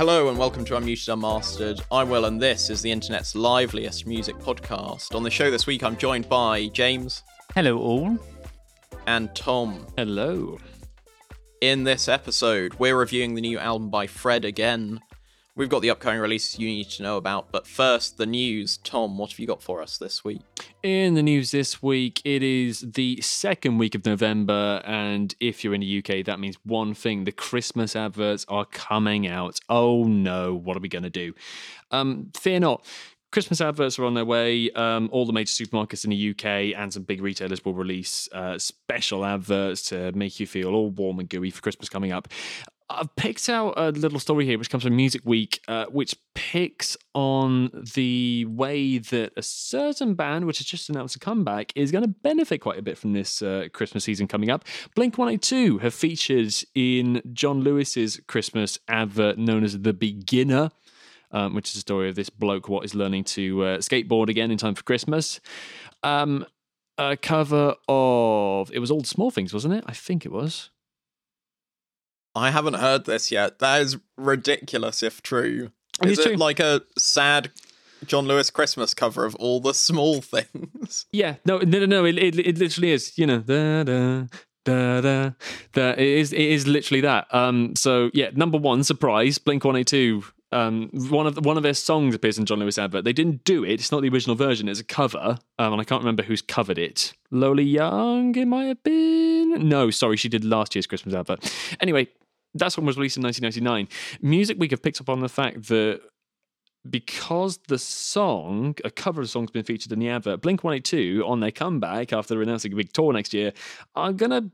Hello and welcome to Unmuted Unmastered. I'm Will and this is the internet's liveliest music podcast. On the show this week, I'm joined by James Hello, all. and Tom. Hello. In this episode, we're reviewing the new album by Fred again. We've got the upcoming releases you need to know about, but first, the news. Tom, what have you got for us this week? In the news this week, it is the second week of November, and if you're in the UK, that means one thing: the Christmas adverts are coming out. Oh no, what are we going to do? Um, fear not. Christmas adverts are on their way. Um, all the major supermarkets in the UK and some big retailers will release uh, special adverts to make you feel all warm and gooey for Christmas coming up. I've picked out a little story here, which comes from Music Week, uh, which picks on the way that a certain band, which has just announced a comeback, is going to benefit quite a bit from this uh, Christmas season coming up. Blink 182 have featured in John Lewis's Christmas advert known as The Beginner. Um, which is a story of this bloke what is learning to uh, skateboard again in time for Christmas. Um, a cover of it was the small things, wasn't it? I think it was. I haven't heard this yet. That is ridiculous if true. Is it true. like a sad John Lewis Christmas cover of all the small things? Yeah, no, no, no, no. It, it, it literally is. You know, da da da da. da. It is. It is literally that. Um. So yeah, number one surprise. Blink One Eight Two. Um. One of the, one of their songs appears in John Lewis advert. They didn't do it. It's not the original version. It's a cover. Um. And I can't remember who's covered it. Lola Young. It might have been. No, sorry, she did last year's Christmas advert. Anyway, that one was released in 1999. Music Week have picked up on the fact that because the song, a cover of the song's been featured in the advert, Blink 182 on their comeback after announcing a big tour next year are going to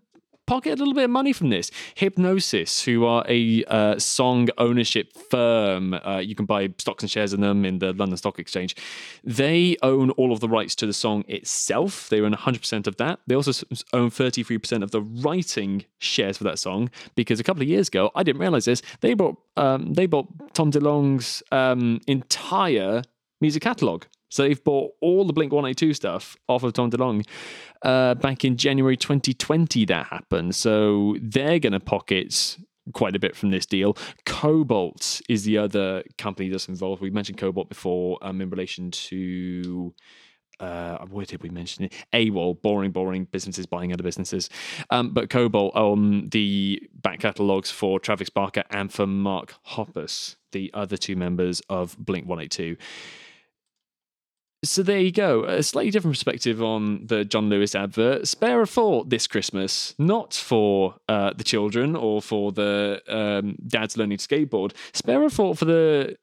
pocket a little bit of money from this. Hipgnosis, who are a uh, song ownership firm, uh, you can buy stocks and shares in them in the London Stock Exchange. They own all of the rights to the song itself. They own 100% of that. They also own 33% of the writing shares for that song because a couple of years ago, I didn't realize this, they bought um, they bought Tom DeLonge's um, entire music catalog. So they've bought all the Blink 182 stuff off of Tom DeLonge. uh, back in January 2020. That happened. So they're going to pocket quite a bit from this deal. Kobalt is the other company that's involved. We mentioned Kobalt before um, in relation to. Uh, where did we mention it? AWOL, boring, boring businesses buying other businesses. Um, but Kobalt on the back catalogues for Travis Barker and for Mark Hoppus, the other two members of Blink 182. So there you go. A slightly different perspective on the John Lewis advert. Spare a thought this Christmas, not for uh, the children or for the um, dads learning to skateboard. Spare a thought for the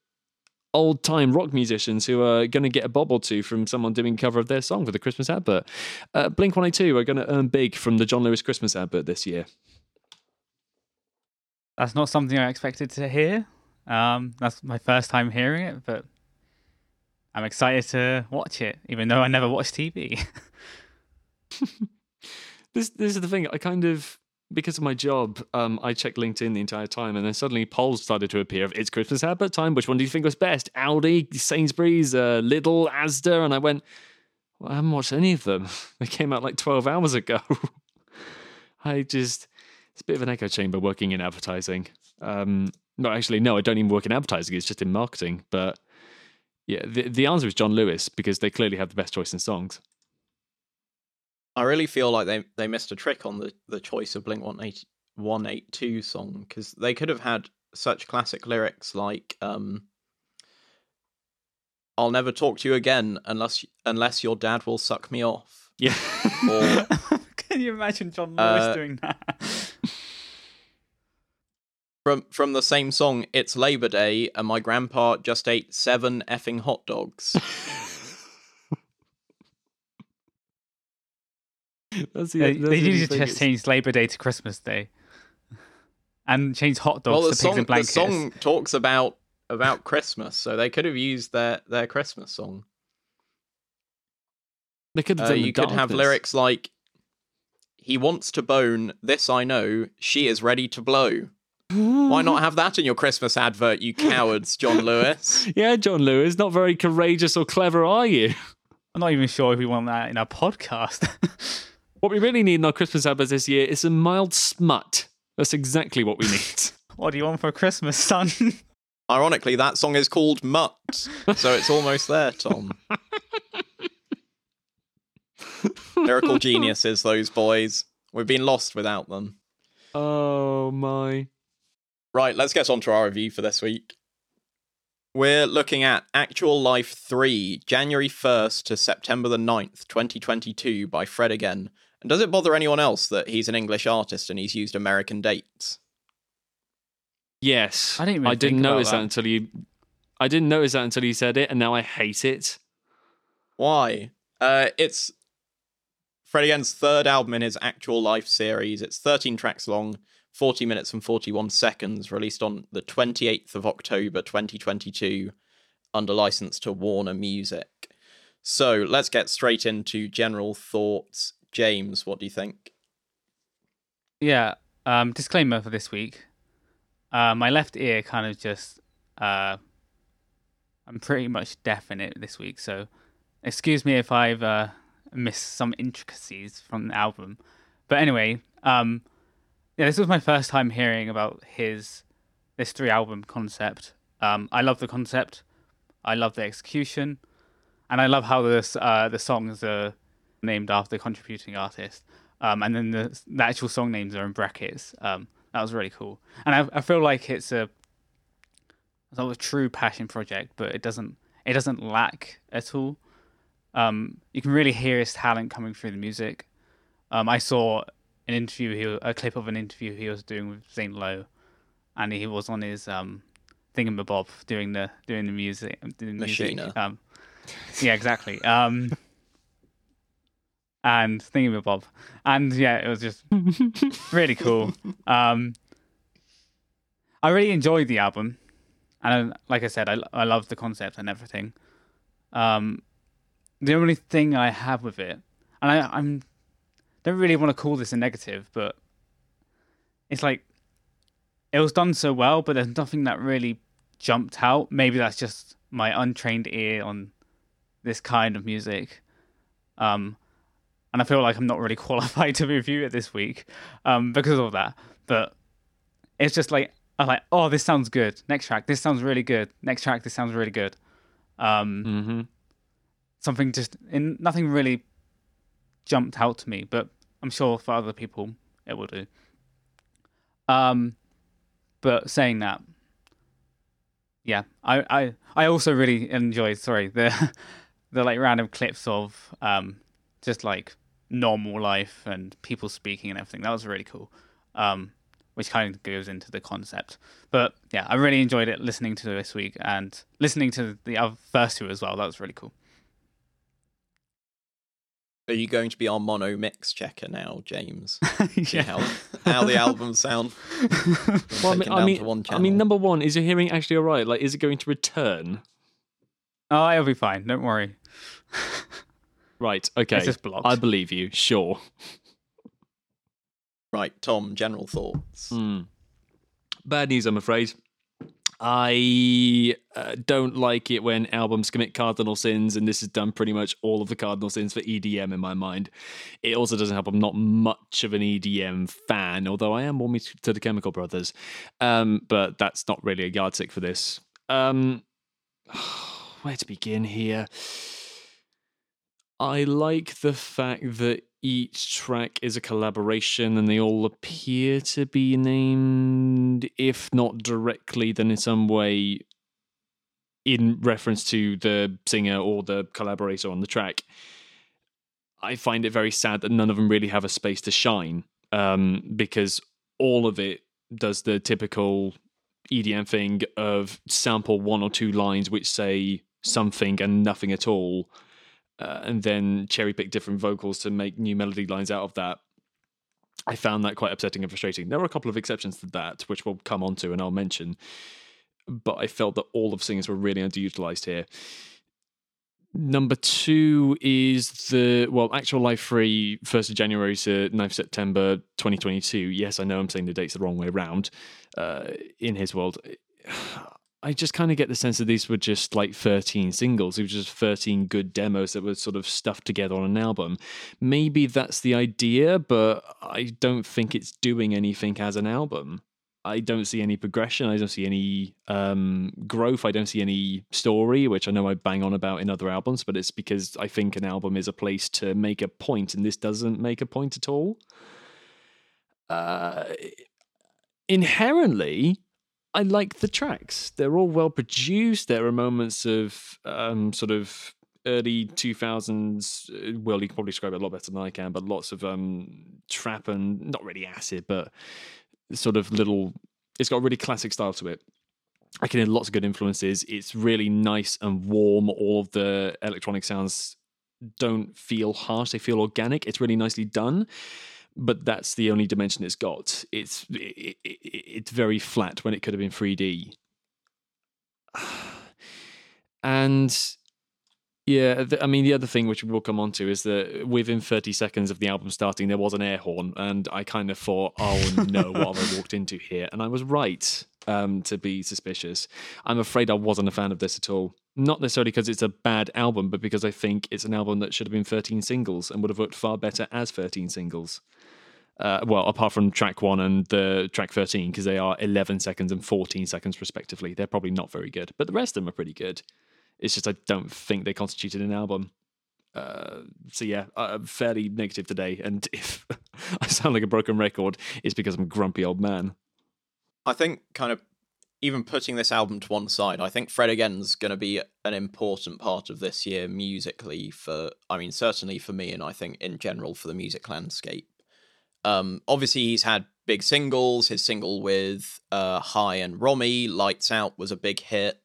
old time rock musicians who are going to get a bob or two from someone doing cover of their song for the Christmas advert. Uh, Blink 182 are going to earn big from the John Lewis Christmas advert this year. That's not something I expected to hear. Um, that's my first time hearing it, but I'm excited to watch it, even though I never watch TV. this this is the thing. I kind of because of my job, um, I checked LinkedIn the entire time, and then suddenly polls started to appear of it's Christmas advert time. Which one do you think was best? Aldi, Sainsbury's, uh, Lidl, Asda, and I went. Well, I haven't watched any of them. They came out like twelve hours ago. I just it's a bit of an echo chamber working in advertising. Um, no, actually, no, I don't even work in advertising. It's just in marketing. But yeah, the the answer is John Lewis because they clearly have the best choice in songs. I really feel like they, they missed a trick on the, the choice of Blink 182 182 song because they could have had such classic lyrics like um, "I'll never talk to you again unless unless your dad will suck me off." Yeah. Or Can you imagine John Lewis Uh, doing that? From from the same song, "It's Labor Day and my grandpa just ate seven effing hot dogs." That's the, they that's they need to just it's- change Labor Day to Christmas Day, and change hot dogs well, the to pigs song and the blankets. song talks about about Christmas, so they could have used their their Christmas song. They could have Uh, done the you could have darkness. lyrics like, "He wants to bone. This I know. She is ready to blow." Why not have that in your Christmas advert, you cowards, John Lewis? Yeah, John Lewis, not very courageous or clever, are you? I'm not even sure if we want that in our podcast. What we really need in our Christmas adverts this year is some mild smut. That's exactly what we need. what do you want for Christmas, son? Ironically, that song is called Mutt, so it's almost there, Tom. Lyrical geniuses, those boys. We've been lost without them. oh my. Right, let's get on to our review for this week. We're looking at Actual Life 3, January 1st to September the 9th, 2022, by Fred again. And does it bother anyone else that he's an English artist and he's used American dates? Yes. I didn't even I didn't notice that. that. until you I didn't notice that until you said it, and now I hate it. Why? Uh, it's Fred again's third album in his Actual Life series. It's 13 tracks long, 40 minutes and 41 seconds, released on the 28th of October 2022 under license to Warner Music. So let's get straight into general thoughts. James, what do you think? yeah. Um, disclaimer for this week. Uh, my left ear kind of just. Uh, I'm pretty much deaf in it this week, so excuse me if I've uh, missed some intricacies from the album. But anyway, um, yeah, this was my first time hearing about his this three album concept. Um, I love the concept. I love the execution, and I love how this uh, the songs are named after contributing artists. Um, and then the, the actual song names are in brackets. Um, that was really cool, and I, I feel like it's a sort of a true passion project, but it doesn't it doesn't lack at all. Um, you can really hear his talent coming through the music. Um, I saw an interview, he, a clip of an interview he was doing with Zane Lowe, and he was on his um, thingamabob doing the doing the music, doing the music. Machina. Um, yeah, exactly. Um, and thingamabob, and yeah, it was just really cool. Um, I really enjoyed the album, and like I said, I I love the concept and everything. Um, the only thing I have with it, and I I'm don't really want to call this a negative, but it's like it was done so well, but there's nothing that really jumped out. Maybe that's just my untrained ear on this kind of music. Um, and I feel like I'm not really qualified to review it this week um, because of that. But it's just like I'm like, oh, this sounds good. Next track, this sounds really good. Next track, this sounds really good. Um, Mm-hmm. something just in nothing really jumped out to me, but I'm sure for other people it will do. Um, but saying that, yeah, I I, I also really enjoyed sorry the the like random clips of um just like normal life and people speaking and everything. That was really cool. Um, which kind of goes into the concept. But yeah, I really enjoyed it listening to this week and listening to the other first two as well. That was really cool. Are you going to be our mono mix checker now, James? Yeah. how, how the albums sound? Well, I mean, I mean, one I mean, number one, is your hearing actually all right? Like, is it going to return? Oh, it'll be fine. Don't worry. Right. Okay. It's just blocked. I believe you. Sure. Right, Tom, general thoughts. Hmm. Bad news, I'm afraid. I uh, don't like it when albums commit cardinal sins, and this has done pretty much all of the cardinal sins for EDM in my mind. It also doesn't help I'm not much of an EDM fan, although I am warming to the Chemical Brothers. Um, but that's not really a yardstick for this. Um, where to begin here? I like the fact that each track is a collaboration and they all appear to be named, if not directly, then in some way in reference to the singer or the collaborator on the track. I find it very sad that none of them really have a space to shine um, because all of it does the typical EDM thing of sample one or two lines which say something and nothing at all uh, and then cherry pick different vocals to make new melody lines out of that. I found that quite upsetting and frustrating. There were a couple of exceptions to that, which we'll come on to and I'll mention. But I felt that all of singers were really underutilized here. Number two is the well, actual life free, first of January to 9th September 2022. Yes, I know I'm saying the dates the wrong way around. Uh, in his world, I just kind of get the sense that these were just like 13 singles. It was just 13 good demos that were sort of stuffed together on an album. Maybe that's the idea, but I don't think it's doing anything as an album. I don't see any progression. I don't see any um, growth. I don't see any story, which I know I bang on about in other albums, but it's because I think an album is a place to make a point, and this doesn't make a point at all. Uh, inherently, I like the tracks. They're all well produced. There are moments of um, sort of early 2000s. Uh, well, you can probably describe it a lot better than I can, but lots of um, trap and not really acid, but sort of little. It's got a really classic style to it. I can hear lots of good influences. It's really nice and warm. All of the electronic sounds don't feel harsh; they feel organic. It's really nicely done but that's the only dimension it's got. It's it, it, it's very flat when it could have been 3D. And yeah, I mean, the other thing which we'll come on to is that within 30 seconds of the album starting, there was an air horn, and I kind of thought, oh no, what have I walked into here? And I was right um, to be suspicious. I'm afraid I wasn't a fan of this at all. Not necessarily because it's a bad album, but because I think it's an album that should have been 13 singles and would have worked far better as 13 singles. Uh, well, apart from track one and the track 13, because they are 11 seconds and 14 seconds respectively. They're probably not very good, but the rest of them are pretty good. It's just I don't think they constituted an album. Uh, so yeah, I'm fairly negative today, and if I sound like a broken record, it's because I'm a grumpy old man. I think kind of even putting this album to one side, I think Fred Again's going to be an important part of this year musically for, I mean, certainly for me, and I think in general for the music landscape. Um, obviously, he's had big singles. His single with uh, HAAi and Romy, Lights Out, was a big hit.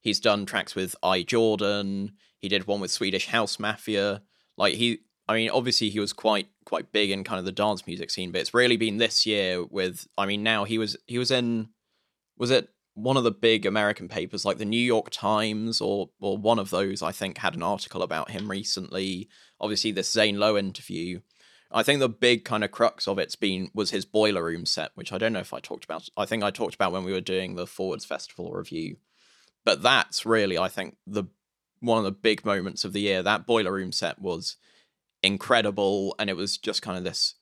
He's done tracks with I Jordan. He did one with Swedish House Mafia. Like he, I mean, obviously he was quite quite big in kind of the dance music scene, but it's really been this year with. I mean, now he was he was in, was it one of the big American papers like the New York Times or or one of those? I think had an article about him recently. Obviously, this Zane Lowe interview I think the big kind of crux of it's been was his boiler room set, which I don't know if I talked about. I think I talked about when we were doing the Forwards Festival review. But that's really, I think, the one of the big moments of the year. That boiler room set was incredible, and it was just kind of this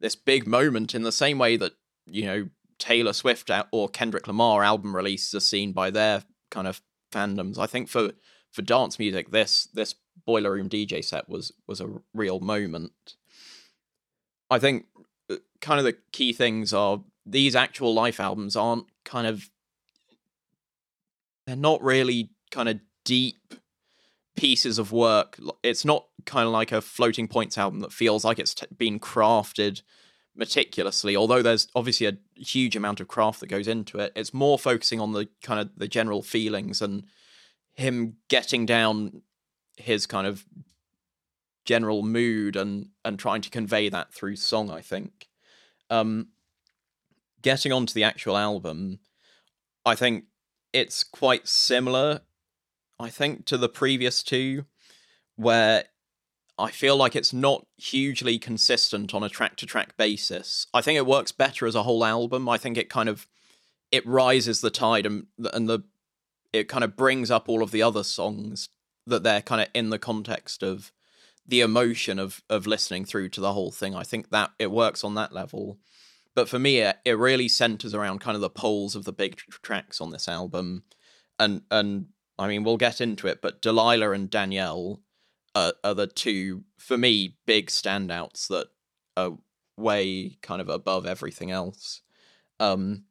this big moment in the same way that you know Taylor Swift or Kendrick Lamar album releases are seen by their kind of fandoms. I think for for dance music, this this boiler room DJ set was was a real moment. I think uh, kind of the key things are these actual life albums aren't kind of they're not really kind of deep pieces of work. It's not kind of like a floating points album that feels like it's t- been crafted meticulously. Although there's obviously a huge amount of craft that goes into it, it's more focusing on the kind of the general feelings and him getting down his kind of general mood and and trying to convey that through song i think. Um getting onto the actual album i think it's quite similar i think to the previous two where i feel like it's not hugely consistent on a track to track basis. I think it works better as a whole album. I think it kind of it rises the tide and and the it kind of brings up all of the other songs that they're kind of in the context of the emotion of of listening through to the whole thing. I think that it works on that level. But for me, it, it really centers around kind of the poles of the big tr- tracks on this album, and and I mean we'll get into it, but Delilah and Danielle are, are the two for me big standouts that are way kind of above everything else. Um,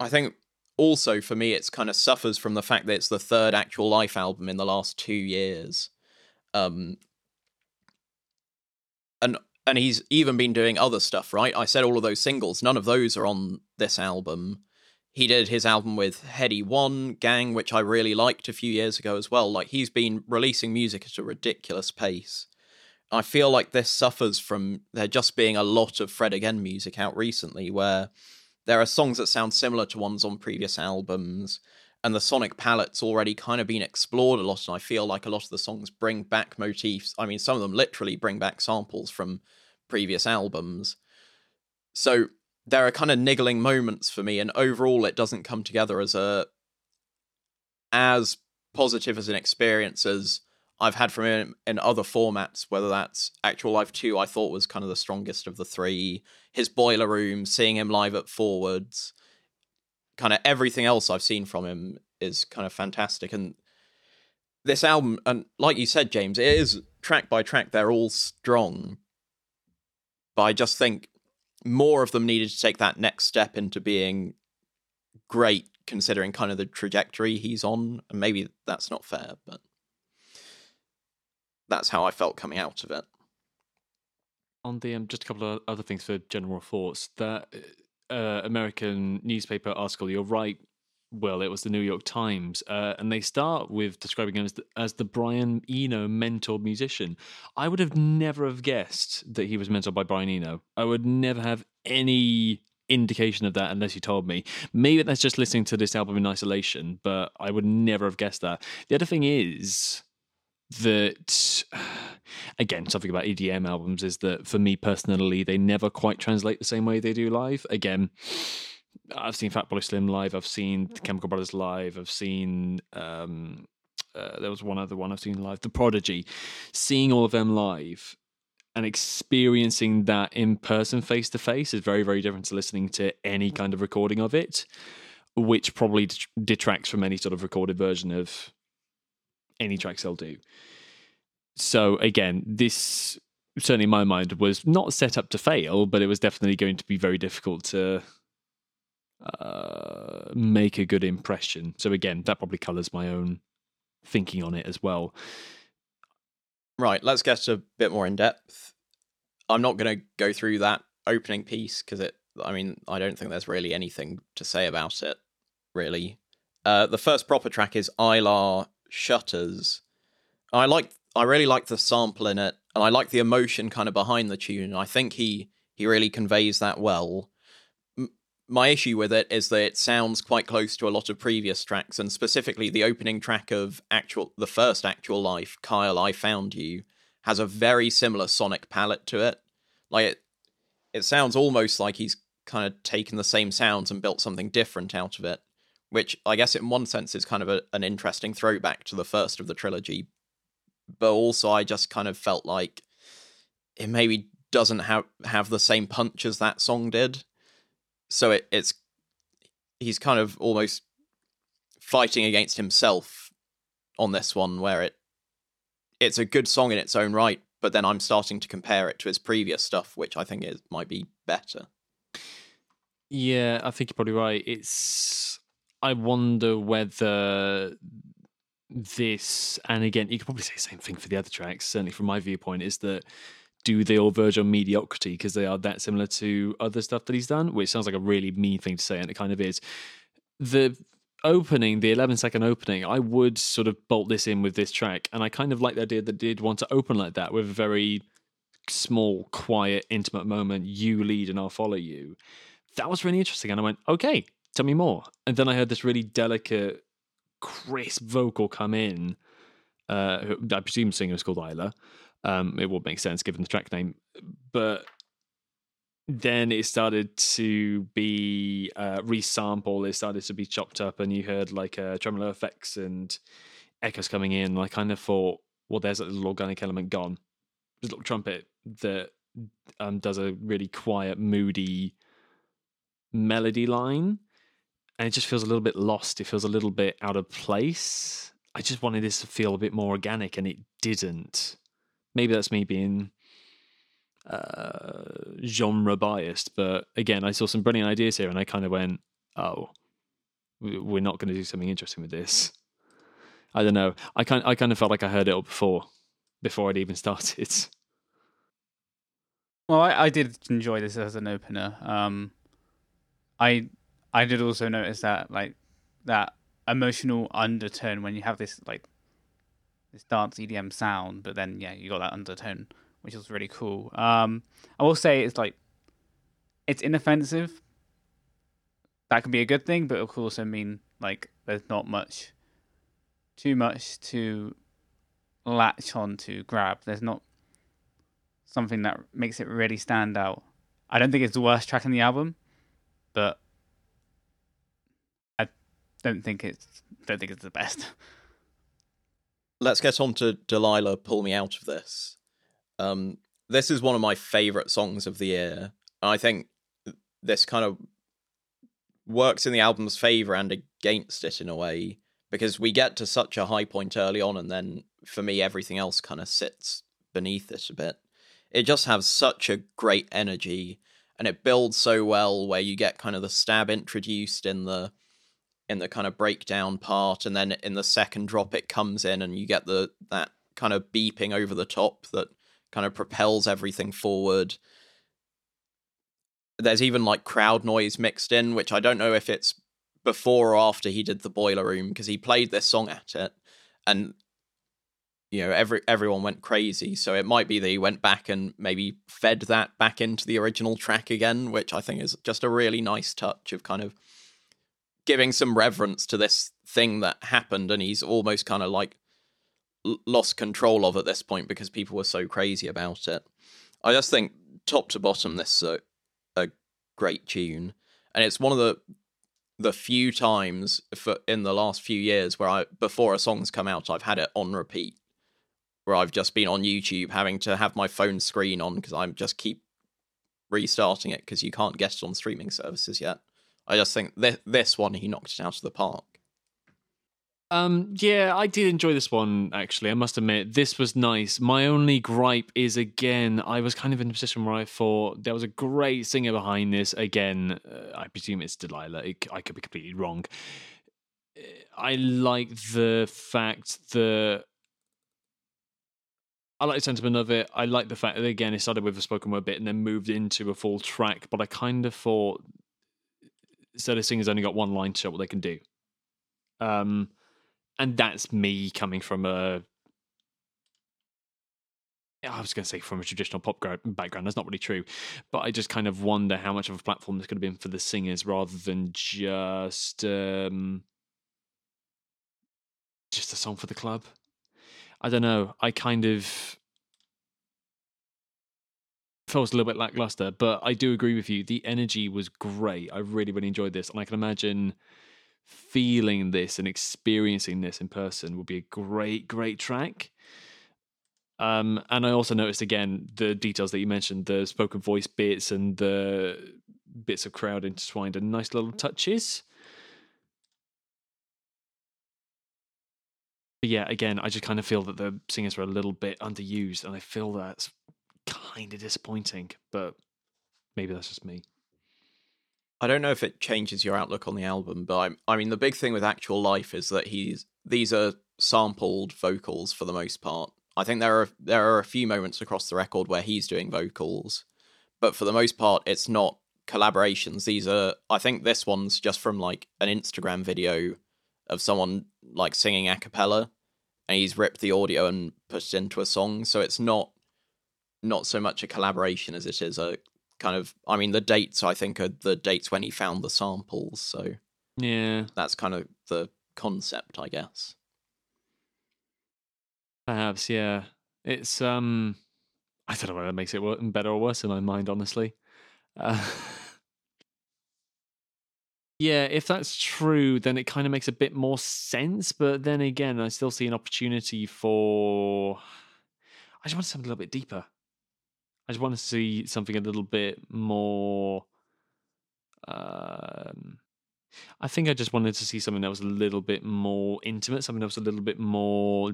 I think also for me it's kind of suffers from the fact that it's the third actual life album in the last two years um, and and he's even been doing other stuff, right? I said all of those singles, none of those are on this album. He did his album with Headie One Gang, which I really liked a few years ago as well. Like he's been releasing music at a ridiculous pace. I feel like this suffers from there just being a lot of Fred Again music out recently, where there are songs that sound similar to ones on previous albums, and the sonic palette's already kind of been explored a lot and i feel like a lot of the songs bring back motifs i mean some of them literally bring back samples from previous albums. So there are kind of niggling moments for me and overall it doesn't come together as a as positive as an experience as I've had from him in other formats, whether that's Actual Life 2, I thought was kind of the strongest of the three, his Boiler Room, seeing him live at Forwards, kind of everything else I've seen from him is kind of fantastic. And this album, and like you said, James, it is track by track, they're all strong. But I just think more of them needed to take that next step into being great, considering kind of the trajectory he's on. And maybe that's not fair, but that's how I felt coming out of it. On the um, just a couple of other things for general thoughts. That uh, American newspaper article, you're right. Well, it was the New York Times, uh, and they start with describing him as the, as the Brian Eno mentor musician. I would have never have guessed that he was mentored by Brian Eno. I would never have any indication of that unless you told me. Maybe that's just listening to this album in isolation, but I would never have guessed that. The other thing is that again something about EDM albums is that for me personally they never quite translate the same way they do live. Again I've seen Fatboy Slim live I've seen the Chemical Brothers live I've seen um, uh, there was one other one I've seen live The Prodigy. Seeing all of them live and experiencing that in person face to face is very very different to listening to any kind of recording of it which probably detracts from any sort of recorded version of any tracks they'll do. So again, this certainly in my mind was not set up to fail, but it was definitely going to be very difficult to uh, make a good impression. So again, that probably colours my own thinking on it as well. Right, let's get a bit more in depth. I'm not going to go through that opening piece because it. I mean, I don't think there's really anything to say about it. Really, uh, the first proper track is Eyelar shutters. I like I really like the sample in it, and I like the emotion kind of behind the tune. I think he he really conveys that well. M- my issue with it is that it sounds quite close to a lot of previous tracks, and specifically the opening track of actual the first actual life, Kyle, I found you, has a very similar sonic palette to it. Like it, it sounds almost like he's kind of taken the same sounds and built something different out of it which I guess in one sense is kind of a, an interesting throwback to the first of the trilogy. But also, I just kind of felt like it maybe doesn't have have the same punch as that song did. So it, it's he's kind of almost fighting against himself on this one, where it it's a good song in its own right, but then I'm starting to compare it to his previous stuff, which I think is might be better. Yeah, I think you're probably right. It's I wonder whether this, and again, you could probably say the same thing for the other tracks, certainly from my viewpoint, is that do they all verge on mediocrity because they are that similar to other stuff that he's done? Which sounds like a really mean thing to say, and it kind of is. The opening, the 11 second opening, I would sort of bolt this in with this track, and I kind of like the idea that did want to open like that with a very small, quiet, intimate moment. You lead, and I'll follow you. That was really interesting, and I went, okay, tell me more. And then I heard this really delicate, crisp vocal come in. Uh, I presume the singer is called Eyelar. Um, it would make sense given the track name, but then it started to be uh, resampled. It started to be chopped up, and you heard like uh, tremolo effects and echoes coming in. I kind of thought, well, there's a little organic element gone. There's a little trumpet that um, does a really quiet, moody melody line and it just feels a little bit lost. It feels a little bit out of place. I just wanted this to feel a bit more organic, and it didn't. Maybe that's me being uh, genre biased, but again, I saw some brilliant ideas here, and I kind of went, "Oh, we're not going to do something interesting with this." I don't know. I kind I kind of felt like I heard it all before, before I'd even started. Well, I, I did enjoy this as an opener. Um, I I did also notice that like that emotional undertone when you have this like this dance EDM sound, but then yeah, you got that undertone, which was really cool. Um, I will say it's like it's inoffensive. That can be a good thing, but it could also mean like there's not much, too much to latch on to grab. There's not something that makes it really stand out. I don't think it's the worst track in the album, but don't think it's don't think it's the best. Let's get on to Delilah. Pull me out of this. Um, this is one of my favorite songs of the year. I think this kind of works in the album's favor and against it in a way because we get to such a high point early on, and then for me, everything else kind of sits beneath it a bit. It just has such a great energy, and it builds so well. Where you get kind of the stab introduced in the in the kind of breakdown part, and then in the second drop, it comes in, and you get the that kind of beeping over the top that kind of propels everything forward. There's even like crowd noise mixed in, which I don't know if it's before or after he did the boiler room because he played this song at it and you know every everyone went crazy so it might be that he went back and maybe fed that back into the original track again which i think is just a really nice touch of kind of giving some reverence to this thing that happened and he's almost kind of like lost control of at this point because people were so crazy about it i just think top to bottom this is a, a great tune and it's one of the the few times for in the last few years where I before a song's come out, I've had it on repeat. Where I've just been on YouTube having to have my phone screen on because I'm just keep restarting it because you can't get it on streaming services yet. I just think th- this one he knocked it out of the park. Um, yeah, I did enjoy this one actually. I must admit, this was nice. My only gripe is again, I was kind of in a position where I thought there was a great singer behind this. Again, uh, I presume it's Delilah. It, I could be completely wrong. I like the fact that I like the sentiment of it. I like the fact that again it started with a spoken word bit and then moved into a full track. But I kind of thought instead of singers only got one line to show what they can do. Um, and that's me coming from a I was going to say from a traditional pop background. That's not really true, but I just kind of wonder how much of a platform this could have been for the singers rather than just um, just a song for the club. I don't know. I kind of felt a little bit lackluster, but I do agree with you. The energy was great. I really, really enjoyed this, and I can imagine feeling this and experiencing this in person would be a great, great track. Um, and I also noticed again the details that you mentioned, the spoken voice bits and the bits of crowd intertwined, and nice little touches. But yeah, again, I just kind of feel that the singers were a little bit underused, and I feel that's kind of disappointing. But maybe that's just me. I don't know if it changes your outlook on the album, but I'm, I mean, the big thing with Actual Life is that he's these are sampled vocals for the most part. I think there are there are a few moments across the record where he's doing vocals, but for the most part, it's not collaborations. These are, I think, this one's just from like an Instagram video of someone like singing a cappella, and he's ripped the audio and put it into a song. So it's not not so much a collaboration as it is a kind of I mean the dates I think are the dates when he found the samples, so yeah, that's kind of the concept, I guess. Perhaps, yeah. It's um, I don't know whether that makes it better or worse in my mind, honestly. Uh, yeah, if that's true, then it kind of makes a bit more sense. But then again, I still see an opportunity for. I just want to something a little bit deeper. I just want to see something a little bit more. Um, I think I just wanted to see something that was a little bit more intimate, something that was a little bit more.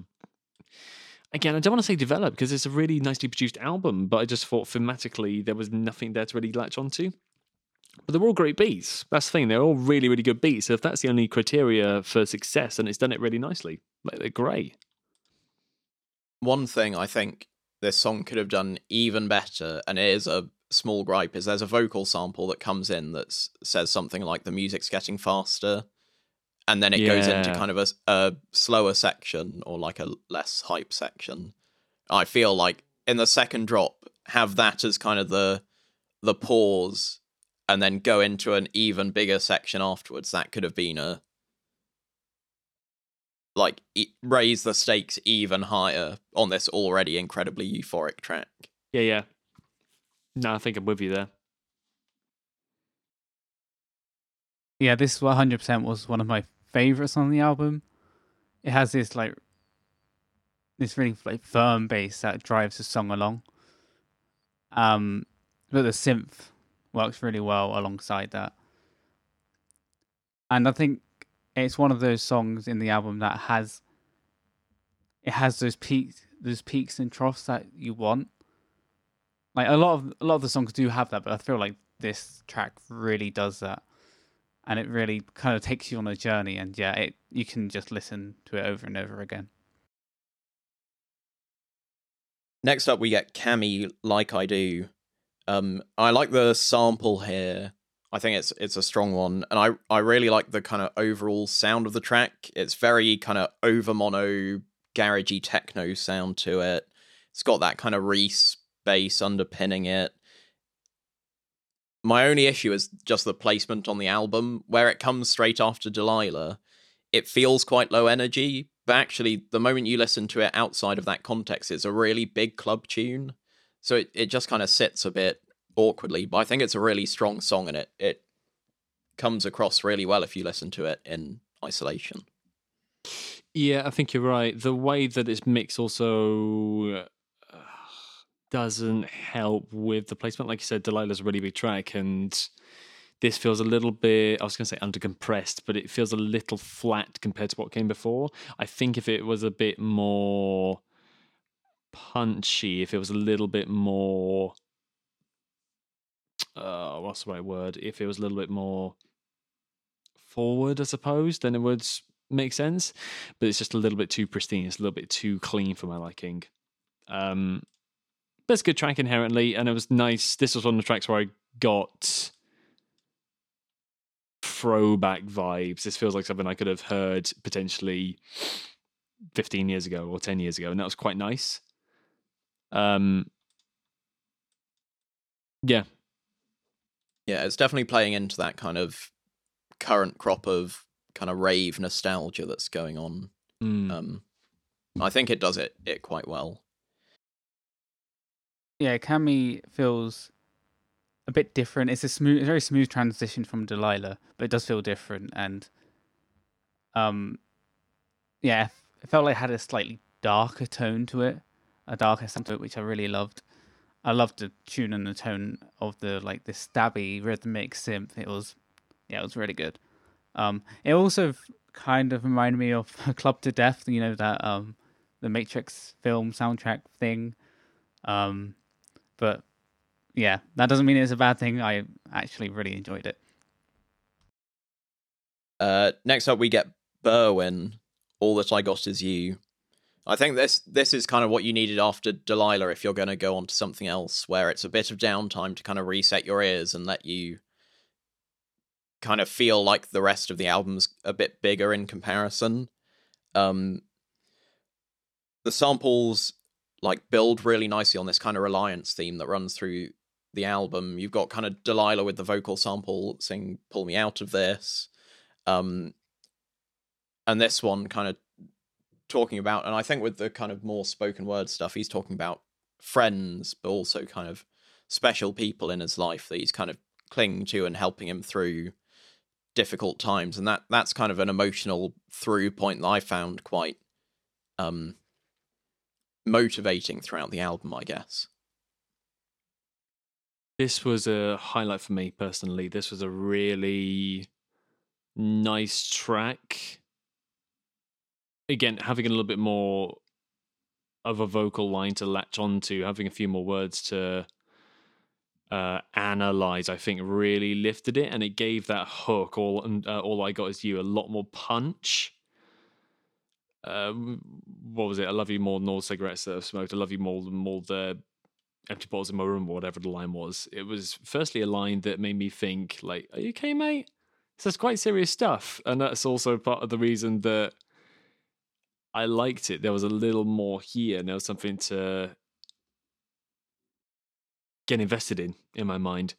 Again, I don't want to say developed because it's a really nicely produced album, but I just thought thematically there was nothing there to really latch onto. But they're all great beats. That's the thing; they're all really, really good beats. So if that's the only criteria for success, and it's done it really nicely. Like they're great. One thing I think this song could have done even better, and it is a small gripe, is there's a vocal sample that comes in that says something like the music's getting faster, and then it yeah. goes into kind of a, a slower section or like a less hype section. I feel like in the second drop, have that as kind of the the pause, and then go into an even bigger section afterwards. That could have been a like e- raise the stakes even higher on this already incredibly euphoric track. Yeah, yeah. No, I think I'm with you there. Yeah, this 100% was one of my favorites on the album. It has this like this really like firm bass that drives the song along. Um, but the synth works really well alongside that. And I think it's one of those songs in the album that has it has those peaks those peaks and troughs that you want. Like a lot of a lot of the songs do have that, but I feel like this track really does that. And it really kind of takes you on a journey and yeah, it you can just listen to it over and over again. Next up, we get Kammy, like I do. Um, I like the sample here. I think it's it's a strong one, and I I really like the kind of overall sound of the track. It's very kind of over mono, garagey techno sound to it. It's got that kind of Reese bass underpinning it. My only issue is just the placement on the album, where it comes straight after Delilah. It feels quite low energy, but actually, the moment you listen to it outside of that context, it's a really big club tune. So it, it just kind of sits a bit awkwardly, but I think it's a really strong song and it, it comes across really well if you listen to it in isolation. Yeah, I think you're right. The way that it's mixed also uh, doesn't help with the placement. Like you said, Delilah's a really big track, and this feels a little bit, I was going to say undercompressed, but it feels a little flat compared to what came before. I think if it was a bit more punchy, if it was a little bit more, uh, what's the right word? If it was a little bit more forward, I suppose, then it would make sense. But it's just a little bit too pristine. It's a little bit too clean for my liking. Um, but it's a good track inherently, and it was nice. This was one of the tracks where I got throwback vibes. This feels like something I could have heard potentially 15 years ago or 10 years ago, and that was quite nice. Um, yeah. Yeah, it's definitely playing into that kind of current crop of kind of rave nostalgia that's going on. Mm. Um, I think it does it it quite well. Yeah, Kammy feels a bit different. It's a smooth, very smooth transition from Delilah, but it does feel different. And um, yeah, it felt like it had a slightly darker tone to it, a darker sound to it, which I really loved. I loved the tune and the tone of the like the stabby rhythmic synth. It was, yeah, it was really good. Um, it also kind of reminded me of Clubbed to Death. You know that um, the Matrix film soundtrack thing. Um, but yeah, that doesn't mean it's a bad thing. I actually really enjoyed it. Uh, next up, we get Berwyn. All that I got is you. I think this this is kind of what you needed after Delilah if you're going to go on to something else, where it's a bit of downtime to kind of reset your ears and let you kind of feel like the rest of the album's a bit bigger in comparison. Um, the samples like build really nicely on this kind of reliance theme that runs through the album. You've got kind of Delilah with the vocal sample saying "Pull me out of this," um, and this one kind of talking about, and I think with the kind of more spoken word stuff, he's talking about friends, but also kind of special people in his life that he's kind of clinging to and helping him through difficult times, and that that's kind of an emotional through point that I found quite um motivating throughout the album, I guess. This was a highlight for me personally. This was a really nice track. Again, having a little bit more of a vocal line to latch onto, having a few more words to uh, analyze, I think really lifted it, and it gave that hook. All and uh, all I got is you a lot more punch. Um, what was it? I love you more than all cigarettes that I've smoked. I love you more than all the empty bottles in my room, or whatever the line was. It was firstly a line that made me think, like, "Are you okay, mate?" So it's quite serious stuff, and that's also part of the reason that I liked it. There was a little more here, and there was something to get invested in in my mind.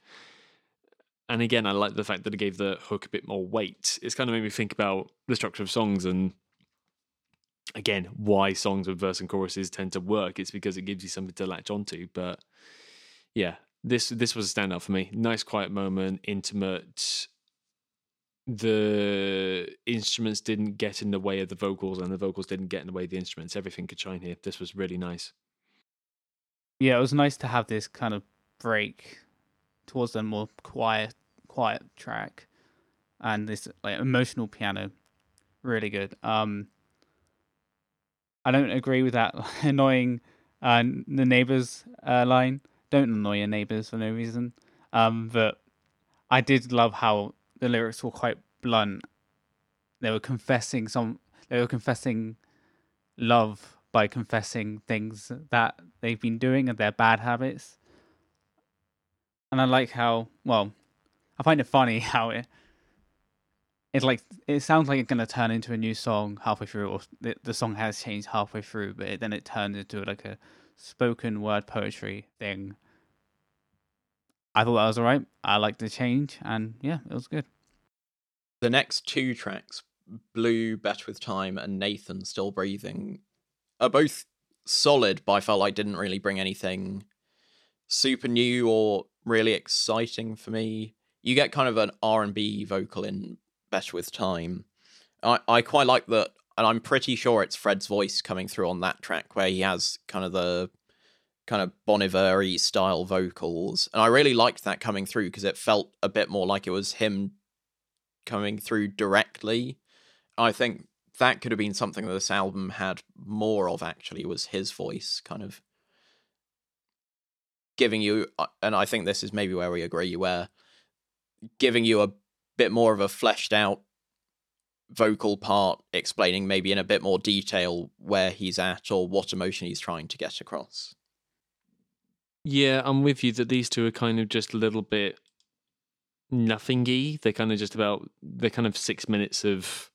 And again, I like the fact that it gave the hook a bit more weight. It's kind of made me think about the structure of songs and again, why songs with verse and choruses tend to work. It's because it gives you something to latch onto. But yeah, this this was a standout for me. Nice quiet moment, intimate. The instruments didn't get in the way of the vocals, and the vocals didn't get in the way of the instruments. Everything could shine here. This was really nice. Yeah, it was nice to have this kind of break towards a more quiet, quiet track, and this like emotional piano, really good. Um, I don't agree with that annoying uh, the neighbors uh, line. Don't annoy your neighbors for no reason. Um, but I did love how the lyrics were quite blunt. They were confessing some. They were confessing love by confessing things that they've been doing and their bad habits. And I like how well, I find it funny how it it's like it sounds like it's gonna turn into a new song halfway through, or the, the song has changed halfway through, but it, then it turns into like a spoken word poetry thing. I thought that was alright. I liked the change, and yeah, it was good. The next two tracks, Bleu, Better with Time, and Nathan Still Breathing, are both solid, but I felt like didn't really bring anything super new or really exciting for me. You get kind of an R and B vocal in Better with Time. I, I quite like that, and I'm pretty sure it's Fred's voice coming through on that track where he has kind of the kind of Bon Iver style vocals. And I really liked that coming through because it felt a bit more like it was him coming through directly. I think that could have been something that this album had more of actually was his voice kind of giving you uh, and I think this is maybe where we agree where giving you a bit more of a fleshed out vocal part explaining maybe in a bit more detail where he's at or what emotion he's trying to get across. Yeah, I'm with you that these two are kind of just a little bit nothingy. They're kind of just about they're kind of six minutes of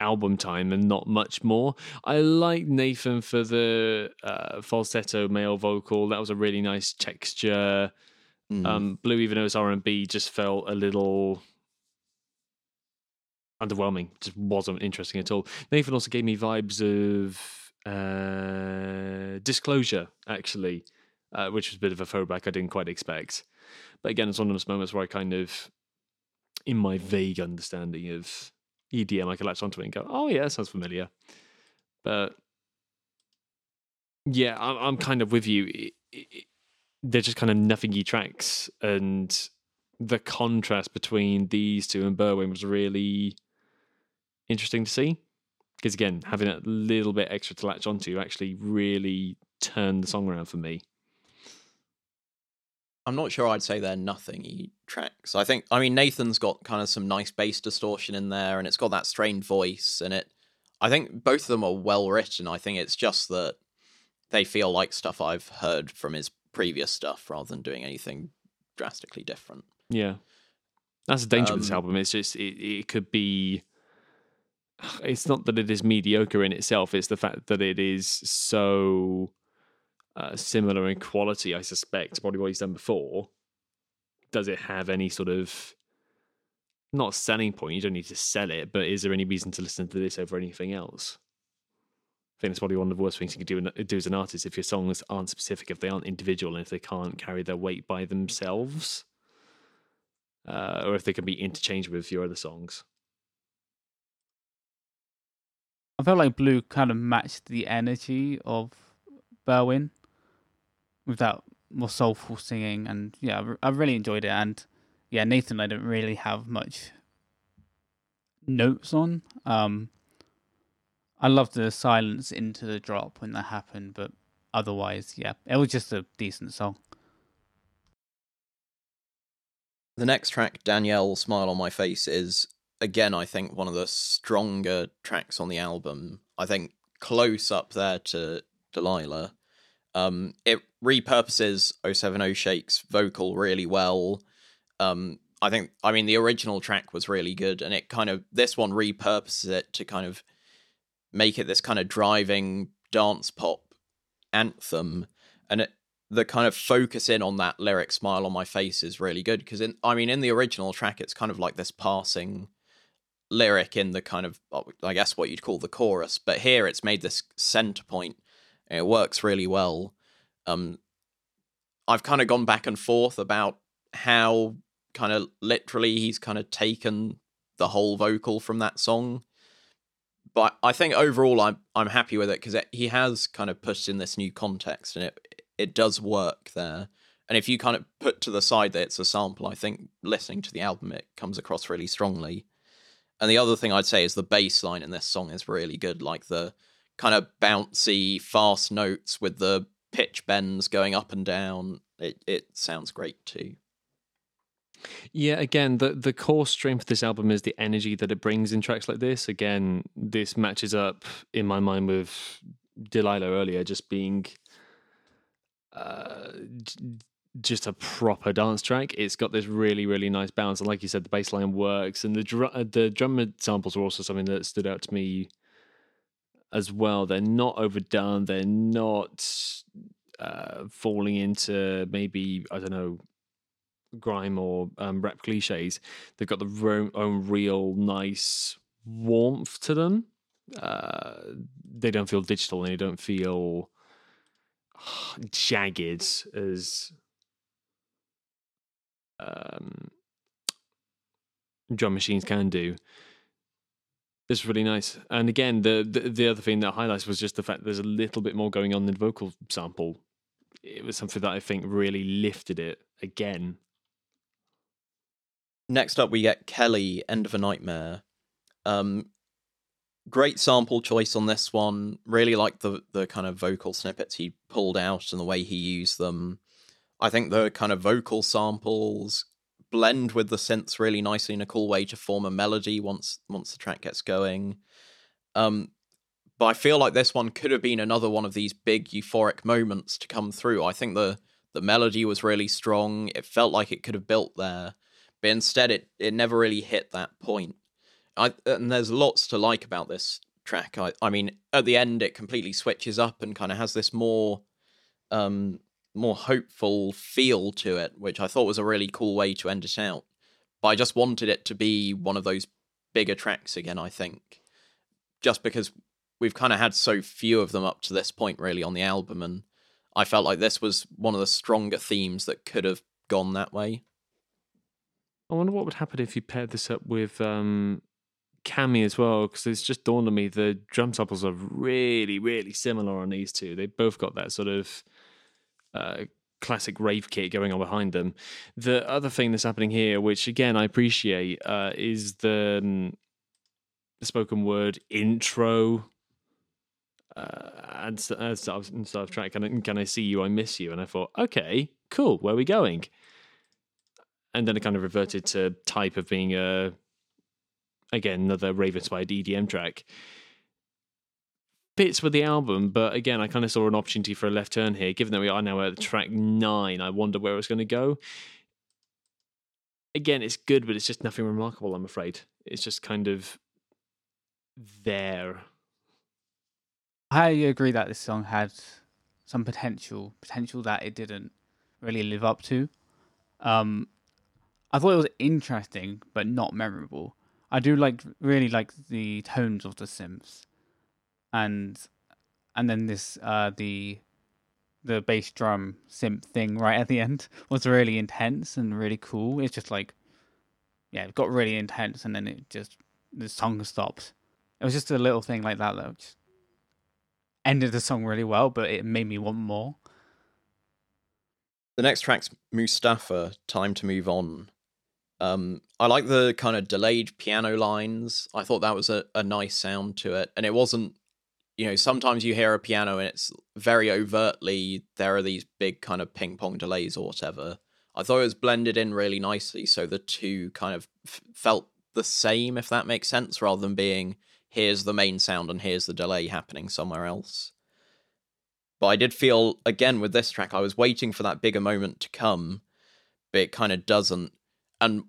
album time and not much more. I like Nathan for the uh, falsetto male vocal. That was a really nice texture. Mm. Um, Bleu, even though it's R and B, just felt a little underwhelming. Just wasn't interesting at all. Nathan also gave me vibes of uh, Disclosure, actually, uh, which was a bit of a throwback I didn't quite expect. But again, it's one of those moments where I kind of, in my vague understanding of EDM, I could latch onto it and go, "Oh yeah, sounds familiar." But yeah, I'm, I'm kind of with you. They're just kind of nothingy tracks, and the contrast between these two and Berwyn was really interesting to see. Because again, having a little bit extra to latch onto actually really turned the song around for me. I'm not sure I'd say they're nothingy tracks. I think I mean Nathan's got kind of some nice bass distortion in there and it's got that strained voice and it I think both of them are well written. I think it's just that they feel like stuff I've heard from his previous stuff rather than doing anything drastically different. Yeah. That's the danger um, of this um, album. It's just it, it could be it's not that it is mediocre in itself, it's the fact that it is so uh, similar in quality, I suspect, probably what he's done before. Does it have any sort of not selling point? You don't need to sell it, but is there any reason to listen to this over anything else? I think that's probably one of the worst things you can do, do as an artist if your songs aren't specific, if they aren't individual, and if they can't carry their weight by themselves, uh, or if they can be interchanged with your other songs. I felt like Bleu kind of matched the energy of Berwyn with that more soulful singing, and yeah, I really enjoyed it. And yeah, Nathan, I don't really have much notes on. Um, I loved the silence into the drop when that happened, but otherwise, yeah, it was just a decent song. The next track, Danielle, Smile on My Face, is again, I think, one of the stronger tracks on the album. I think close up there to Delilah. Um, it repurposes 070 Shake's vocal really well. Um, I think, I mean, the original track was really good, and it kind of, this one repurposes it to kind of make it this kind of driving dance pop anthem. And it, the kind of focus in on that lyric smile on my face is really good because in i mean in the original track it's kind of like this passing lyric in the kind of I guess what you'd call the chorus, but here it's made this center point. it works really well. Um, I've kind of gone back and forth about how kind of literally he's kind of taken the whole vocal from that song. But I think overall I'm I'm happy with it because he has kind of put in this new context and it it does work there. And if you kind of put to the side that it's a sample, I think listening to the album it comes across really strongly. And the other thing I'd say is the bass line in this song is really good, like the kind of bouncy, fast notes with the pitch bends going up and down. It it sounds great too. Yeah, again, the the core strength of this album is the energy that it brings in tracks like this. Again, this matches up in my mind with Delilah earlier, just being uh, just a proper dance track. It's got this really, really nice balance, and like you said, the bass line works, and the dr- uh, the drum samples are also something that stood out to me as well. They're not overdone. They're not uh, falling into maybe I don't know grime or um, rap cliches. They've got the own real nice warmth to them. Uh, they don't feel digital and they don't feel jagged as um, drum machines can do. It's really nice. And again, the, the, the other thing that highlights was just the fact there's a little bit more going on in the vocal sample. It was something that I think really lifted it again. Next up, we get Kelly, End of a Nightmare. Um, great sample choice on this one. Really like the the kind of vocal snippets he pulled out and the way he used them. I think the kind of vocal samples blend with the synths really nicely in a cool way to form a melody once once the track gets going. Um, but I feel like this one could have been another one of these big euphoric moments to come through. I think the the melody was really strong. It felt like it could have built there, but instead it it never really hit that point. I and there's lots to like about this track. I I mean, at the end it completely switches up and kind of has this more um more hopeful feel to it, which I thought was a really cool way to end it out. But I just wanted it to be one of those bigger tracks again, I think. Just because we've kind of had so few of them up to this point really on the album and I felt like this was one of the stronger themes that could have gone that way. I wonder what would happen if you paired this up with um, Kammy as well, because it's just dawned on me the drum samples are really, really similar on these two. They both got that sort of uh, classic rave kit going on behind them. The other thing that's happening here, which again I appreciate, uh, is the, um, spoken word intro. Uh, and start, start of track, can I, can I see you? I miss you. And I thought, okay, cool. Where are we going? And then it kind of reverted to type of being a again another rave inspired EDM track fits with the album, but again, I kind of saw an opportunity for a left turn here. Given that we are now at track nine, I wonder where it's going to go. Again, it's good, but it's just nothing remarkable. I'm afraid it's just kind of there. I agree that this song had some potential, potential that it didn't really live up to. Um, I thought it was interesting, but not memorable. I do like really like the tones of the synths and and then this uh the the bass drum synth thing right at the end was really intense and really cool. It's just like yeah, it got really intense and then it just the song stopped. It was just a little thing like that that just ended the song really well, but it made me want more. The next track's Mustafa, Time to Move On. Um, I like the kind of delayed piano lines. I thought that was a, a nice sound to it. And it wasn't you know, sometimes you hear a piano and it's very overtly there are these big kind of ping pong delays or whatever. I thought it was blended in really nicely, so the two kind of f- felt the same, if that makes sense, rather than being here's the main sound and here's the delay happening somewhere else. But I did feel, again, with this track, I was waiting for that bigger moment to come, but it kind of doesn't. And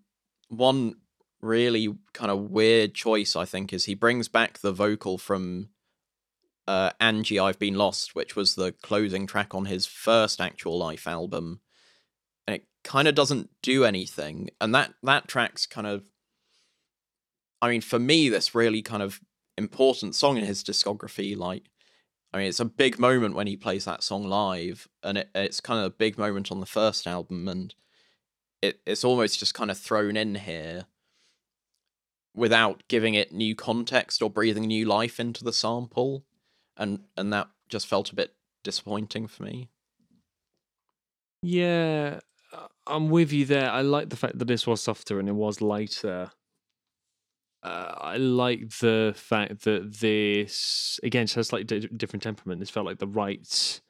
one really kind of weird choice, I think, is he brings back the vocal from uh, Angie, I've Been Lost, which was the closing track on his first actual life album. And it kind of doesn't do anything. And that, that track's kind of. I mean, for me, this really kind of important song in his discography. Like, I mean, it's a big moment when he plays that song live, and it, it's kind of a big moment on the first album, and it, it's almost just kind of thrown in here without giving it new context or breathing new life into the sample, and and that just felt a bit disappointing for me. Yeah, I'm with you there. I like the fact that this was softer and it was lighter. Uh, I like the fact that this again has slightly di- different temperament. This felt like the right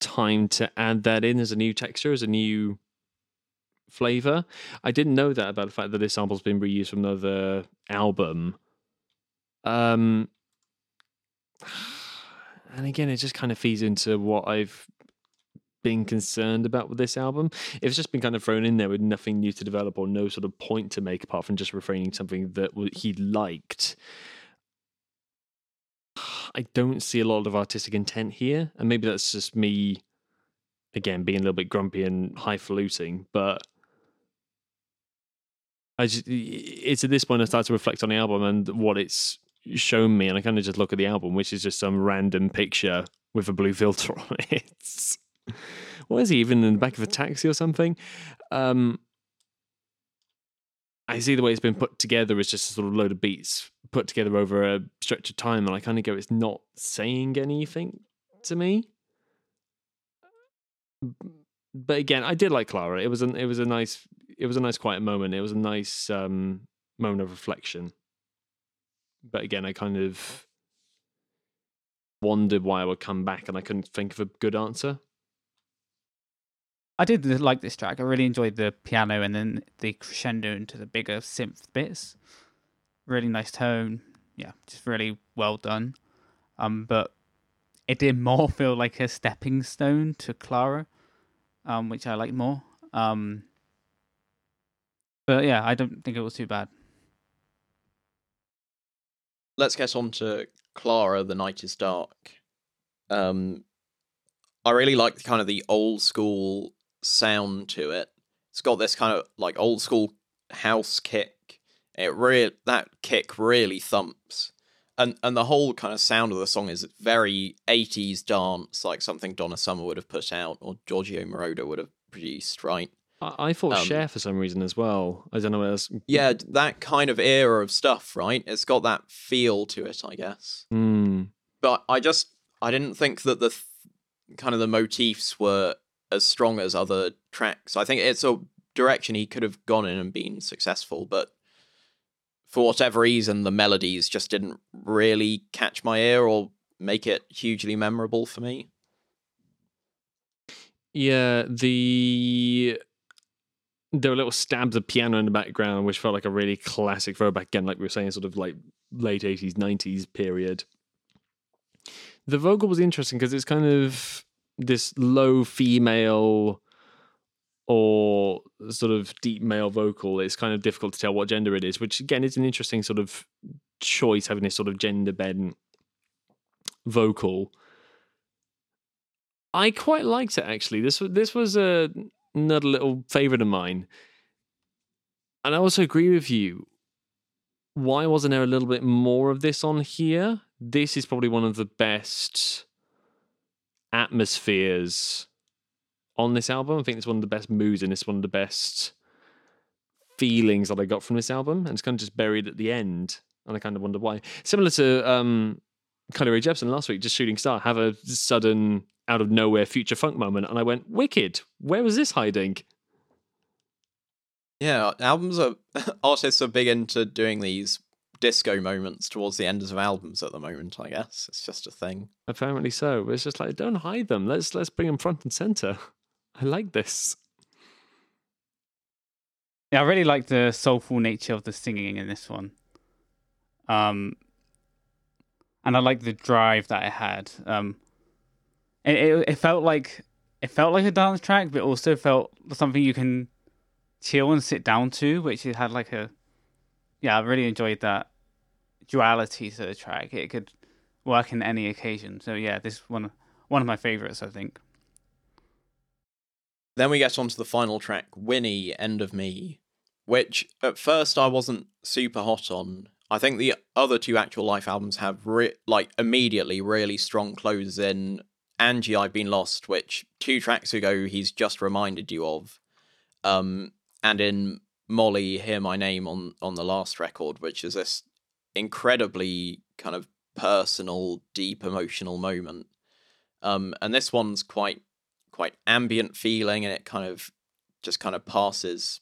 time to add that in as a new texture, as a new flavor. I didn't know that about the fact that this sample's been reused from another album. Um, and again, it just kind of feeds into what I've been concerned about with this album. It's just been kind of thrown in there with nothing new to develop or no sort of point to make apart from just refraining something that he liked. I don't see a lot of artistic intent here, and maybe that's just me again being a little bit grumpy and highfalutin, but I just it's at this point I start to reflect on the album and what it's shown me, and I kind of just look at the album, which is just some random picture with a blue filter on it. what is he even in the back of a taxi or something? Um, I see the way it's been put together as just a sort of load of beats put together over a stretch of time, and I kind of go, it's not saying anything to me. But again, I did like Clara. It was an it was a nice it was a nice quiet moment. It was a nice um, moment of reflection. But again, I kind of wondered why I would come back, and I couldn't think of a good answer. I did like this track. I really enjoyed the piano and then the crescendo into the bigger synth bits. Really nice tone. Yeah, just really well done. Um, but it did more feel like a stepping stone to Clara, um, which I like more. Um, but yeah, I don't think it was too bad. Let's get on to Clara. The night is dark. Um, I really like kind of the old school sound to it. It's got this kind of like old school house kick. It really that kick really thumps. And and the whole kind of sound of the song is very 80s dance, like something Donna Summer would have put out or Giorgio Moroder would have produced, right? I, I thought um, Cher for some reason as well. I don't know what else. Yeah, that kind of era of stuff, right? It's got that feel to it, I guess. Mm. But I just I didn't think that the th- kind of the motifs were as strong as other tracks. I think it's a direction he could have gone in and been successful, but for whatever reason, the melodies just didn't really catch my ear or make it hugely memorable for me. Yeah, the there were little stabs of piano in the background, which felt like a really classic throwback again, like we were saying, sort of like late eighties, nineties period. The vocal was interesting because it's kind of this low female or sort of deep male vocal, it's kind of difficult to tell what gender it is, which again is an interesting sort of choice having this sort of gender bent vocal. I quite liked it actually. This was this was a, another little favorite of mine, and I also agree with you. Why wasn't there a little bit more of this on here? This is probably one of the best atmospheres on this album. I think it's one of the best moods and it's one of the best feelings that I got from this album. And it's kind of just buried at the end. And I kind of wonder why. Similar to um, Kylie Rae Jepsen last week, just Shooting Star, have a sudden out of nowhere future funk moment. And I went, Wicked, where was this hiding? Yeah, albums are artists are big into doing these disco moments towards the ends of albums at the moment. I guess it's just a thing. Apparently so. It's just like don't hide them. Let's let's bring them front and center. I like this. Yeah, I really like the soulful nature of the singing in this one. Um, and I like the drive that it had. Um, it, it, it felt like it felt like a dance track, but also felt something you can chill and sit down to, which it had like a yeah, I really enjoyed that duality to the track. It could work in any occasion. So yeah, this is one one of my favorites, I think. Then we get on to the final track, Winnie, End of Me. which at first I wasn't super hot on. I think the other two actual life albums have re- like immediately really strong closes in Angie I've Been Lost, which two tracks ago he's just reminded you of. Um and in Molly Hear My Name on on the last record, which is this incredibly kind of personal, deep emotional moment. Um and this one's quite quite ambient feeling and it kind of just kind of passes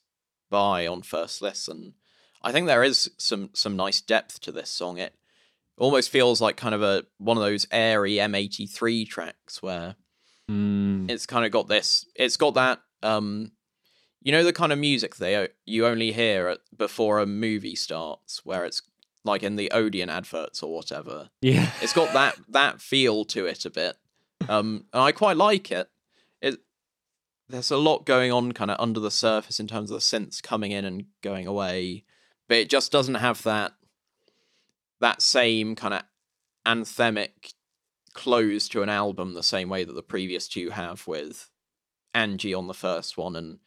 by on first listen. I think there is some some nice depth to this song. It almost feels like kind of a one of those airy M83 tracks where Mm. it's kind of got this it's got that um you know the kind of music they you only hear at, before a movie starts where it's like in the Odeon adverts or whatever. Yeah. It's got that that feel to it a bit. Um and I quite like it. It there's a lot going on kind of under the surface in terms of the synths coming in and going away, but it just doesn't have that that same kind of anthemic close to an album the same way that the previous two have with Angie on the first one and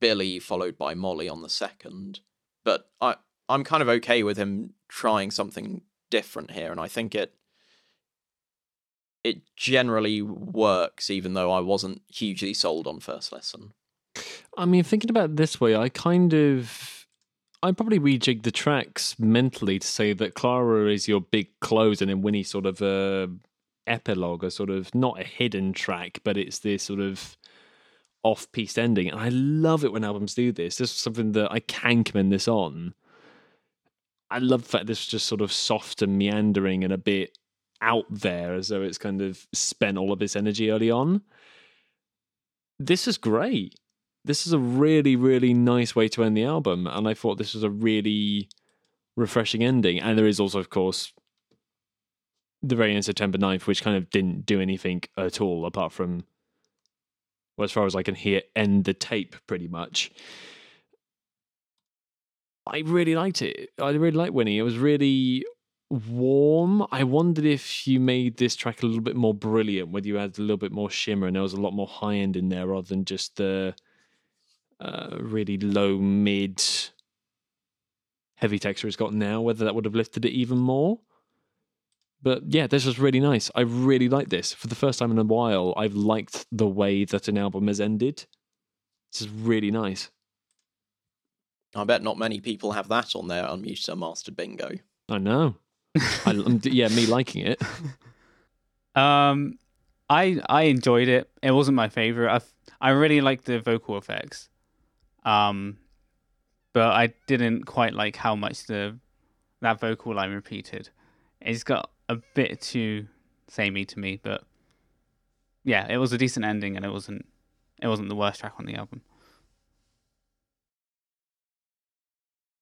Billy followed by Molly on the second. But I I'm kind of okay with him trying something different here and I think it it generally works even though I wasn't hugely sold on first lesson. I mean, thinking about this way, I kind of. I probably rejig the tracks mentally to say that Clara is your big close and then Winnie sort of a epilogue, a sort of not a hidden track, but it's this sort of off piece ending. And I love it when albums do this. This is something that I can commend this on. I love the fact this is just sort of soft and meandering and a bit out there as though it's kind of spent all of its energy early on. This is great this is a really really nice way to end the album and i thought this was a really refreshing ending. And there is also of course the very end september 9th which kind of didn't do anything at all apart from well, as far as i can hear end the tape pretty much. I really liked it. I really liked winnie. It was really warm. I wondered if you made this track a little bit more brilliant whether you had a little bit more shimmer and there was a lot more high end in there rather than just the uh, really low mid heavy texture it's got now, whether that would have lifted it even more. But yeah, this was really nice. I really like this. For the first time in a while, I've liked the way that an album has ended. This is really nice. I bet not many people have that on their unmuted unmastered bingo. I know. I, um, yeah, me liking it. Um, I I enjoyed it. It wasn't my favorite. I I really liked the vocal effects. Um, but I didn't quite like how much the that vocal line repeated. It's got a bit too samey to me, but yeah, it was a decent ending, and it wasn't it wasn't the worst track on the album.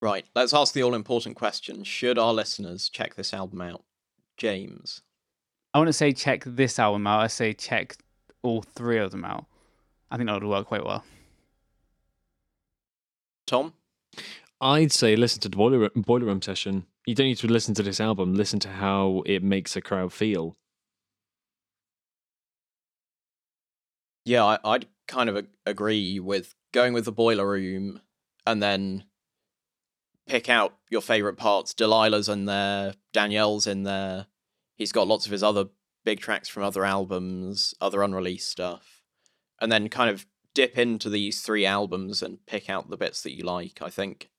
Right, let's ask the all important question. Should our listeners check this album out? James. I want to say check this album out. I say check all three of them out. I think that would work quite well. Tom? I'd say listen to the Boiler Room, Boiler Room session. You don't need to listen to this album. Listen to how it makes a crowd feel. Yeah, I, I'd kind of agree with going with the Boiler Room and then pick out your favorite parts. Delilah's in there, Danielle's in there. He's got lots of his other big tracks from other albums, other unreleased stuff. And then kind of dip into these three albums and pick out the bits that you like. I think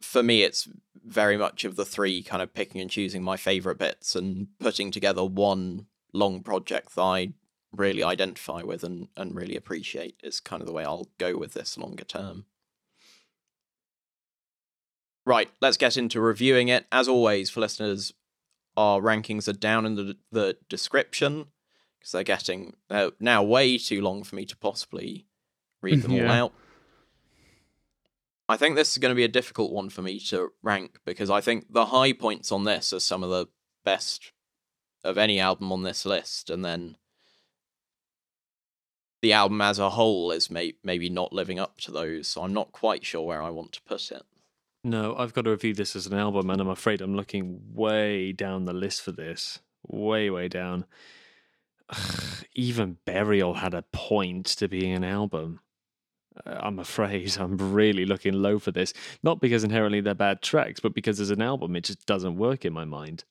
for me, it's very much of the three kind of picking and choosing my favorite bits and putting together one long project that I really identify with and, and really appreciate is kind of the way I'll go with this longer term. Right, let's get into reviewing it. As always, for listeners, our rankings are down in the, the description because they're getting uh, now way too long for me to possibly read them all out. I think this is going to be a difficult one for me to rank because I think the high points on this are some of the best of any album on this list, and then the album as a whole is may- maybe not living up to those. So I'm not quite sure where I want to put it. No, I've got to review this as an album, and I'm afraid I'm looking way down the list for this. Way, way down. Even Burial had a point to being an album. Uh, I'm afraid I'm really looking low for this. Not because inherently they're bad tracks, but because as an album, it just doesn't work in my mind.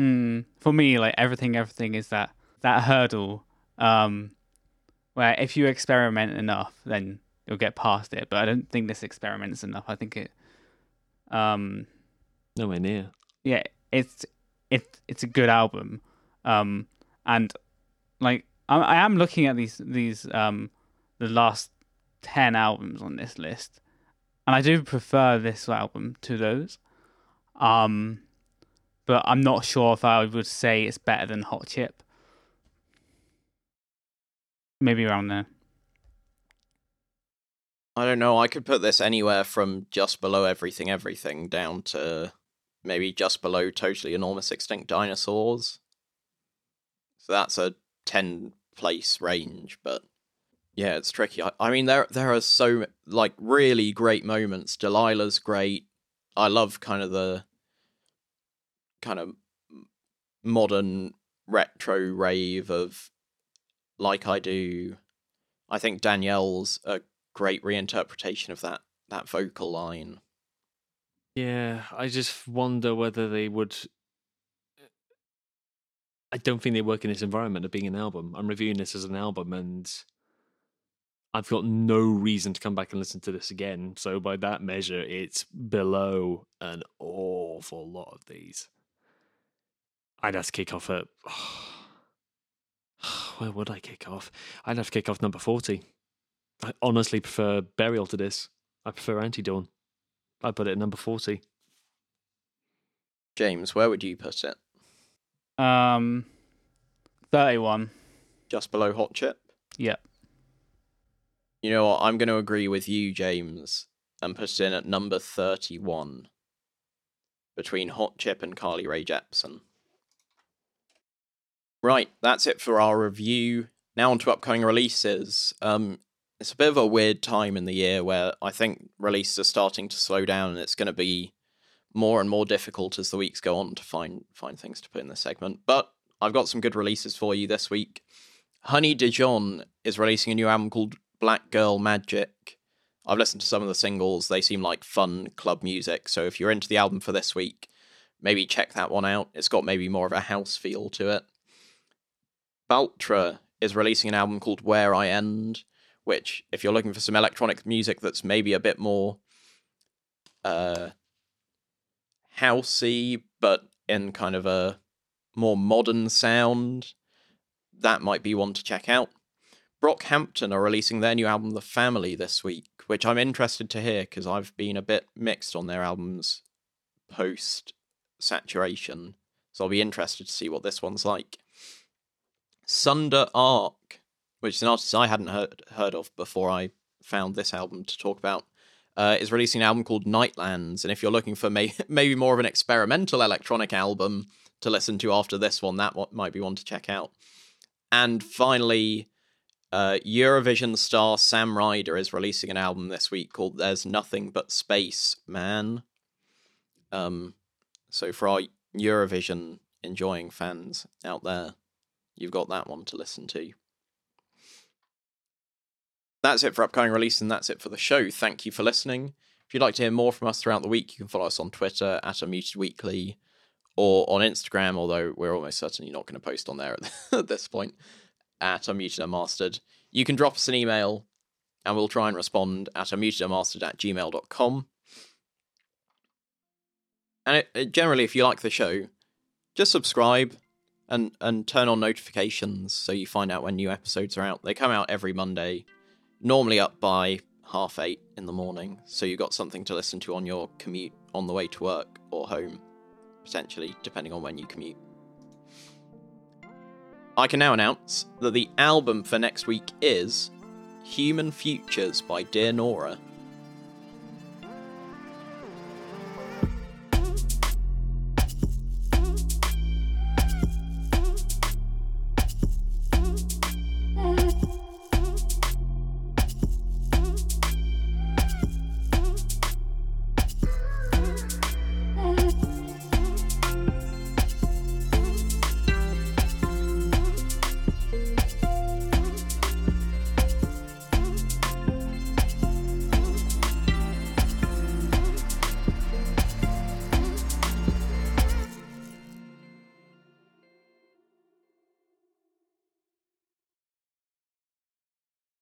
Mm, for me, like everything, everything is that that hurdle um, where if you experiment enough, then you'll get past it. But I don't think this experiment is enough. I think it, um, nowhere near. Yeah, it's it's it's a good album, um, and like I, I am looking at these these um the last ten albums on this list, and I do prefer this album to those. Um, but I'm not sure if I would say it's better than Hot Chip. Maybe around there. I don't know. I could put this anywhere from just below everything, everything down to maybe just below totally enormous extinct dinosaurs. So that's a 10 place range, but yeah, it's tricky. I, I mean, there there are so like really great moments. Delilah's great. I love kind of the kind of modern retro rave of like I do. I think Danielle's a great reinterpretation of that that vocal line. Yeah, I just wonder whether they would. Uh, I don't think they work in this environment of being an album. I'm reviewing this as an album, and I've got no reason to come back and listen to this again. So by that measure, it's below an awful lot of these. I'd have to kick off at. where would I kick off? I'd have to kick off number 40. I honestly prefer Burial to this. I prefer Antidawn. I'd put it at number 40. James, where would you put it? Um, 31. Just below Hot Chip? Yep. You know what? I'm going to agree with you, James, and put it in at number 31 between Hot Chip and Carly Rae Jepsen. Right, that's it for our review. Now on to upcoming releases. Um, it's a bit of a weird time in the year where I think releases are starting to slow down, and it's going to be more and more difficult as the weeks go on to find find things to put in the segment. But I've got some good releases for you this week. Honey Dijon is releasing a new album called Black Girl Magic. I've listened to some of the singles; they seem like fun club music. So if you're into the album for this week, maybe check that one out. It's got maybe more of a house feel to it. Baltra is releasing an album called Where I End, which, if you're looking for some electronic music that's maybe a bit more uh, housey, but in kind of a more modern sound, that might be one to check out. Brockhampton are releasing their new album, The Family, this week, which I'm interested to hear because I've been a bit mixed on their albums post saturation. So I'll be interested to see what this one's like. Sunder Arc, which is an artist I hadn't heard heard of before I found this album to talk about, uh, is releasing an album called Nightlands. And if you're looking for may- maybe more of an experimental electronic album to listen to after this one, that might be one to check out. And finally, uh, Eurovision star Sam Ryder is releasing an album this week called "There's Nothing But Space, Man." Um, so for our Eurovision enjoying fans out there, you've got that one to listen to. That's it for upcoming release, and that's it for the show. Thank you for listening. If you'd like to hear more from us throughout the week, you can follow us on Twitter at Unmuted Weekly or on Instagram, although we're almost certainly not going to post on there at this point, at Unmuted Unmastered. You can drop us an email and we'll try and respond at unmutedunmastered at gmail.com. And it, it, generally, if you like the show, just subscribe, and and turn on notifications so you find out when new episodes are out. They come out every Monday, normally up by half eight in the morning, so you've got something to listen to on your commute on the way to work or home, potentially, depending on when you commute. I can now announce that the album for next week is Human Futures by Dear Nora.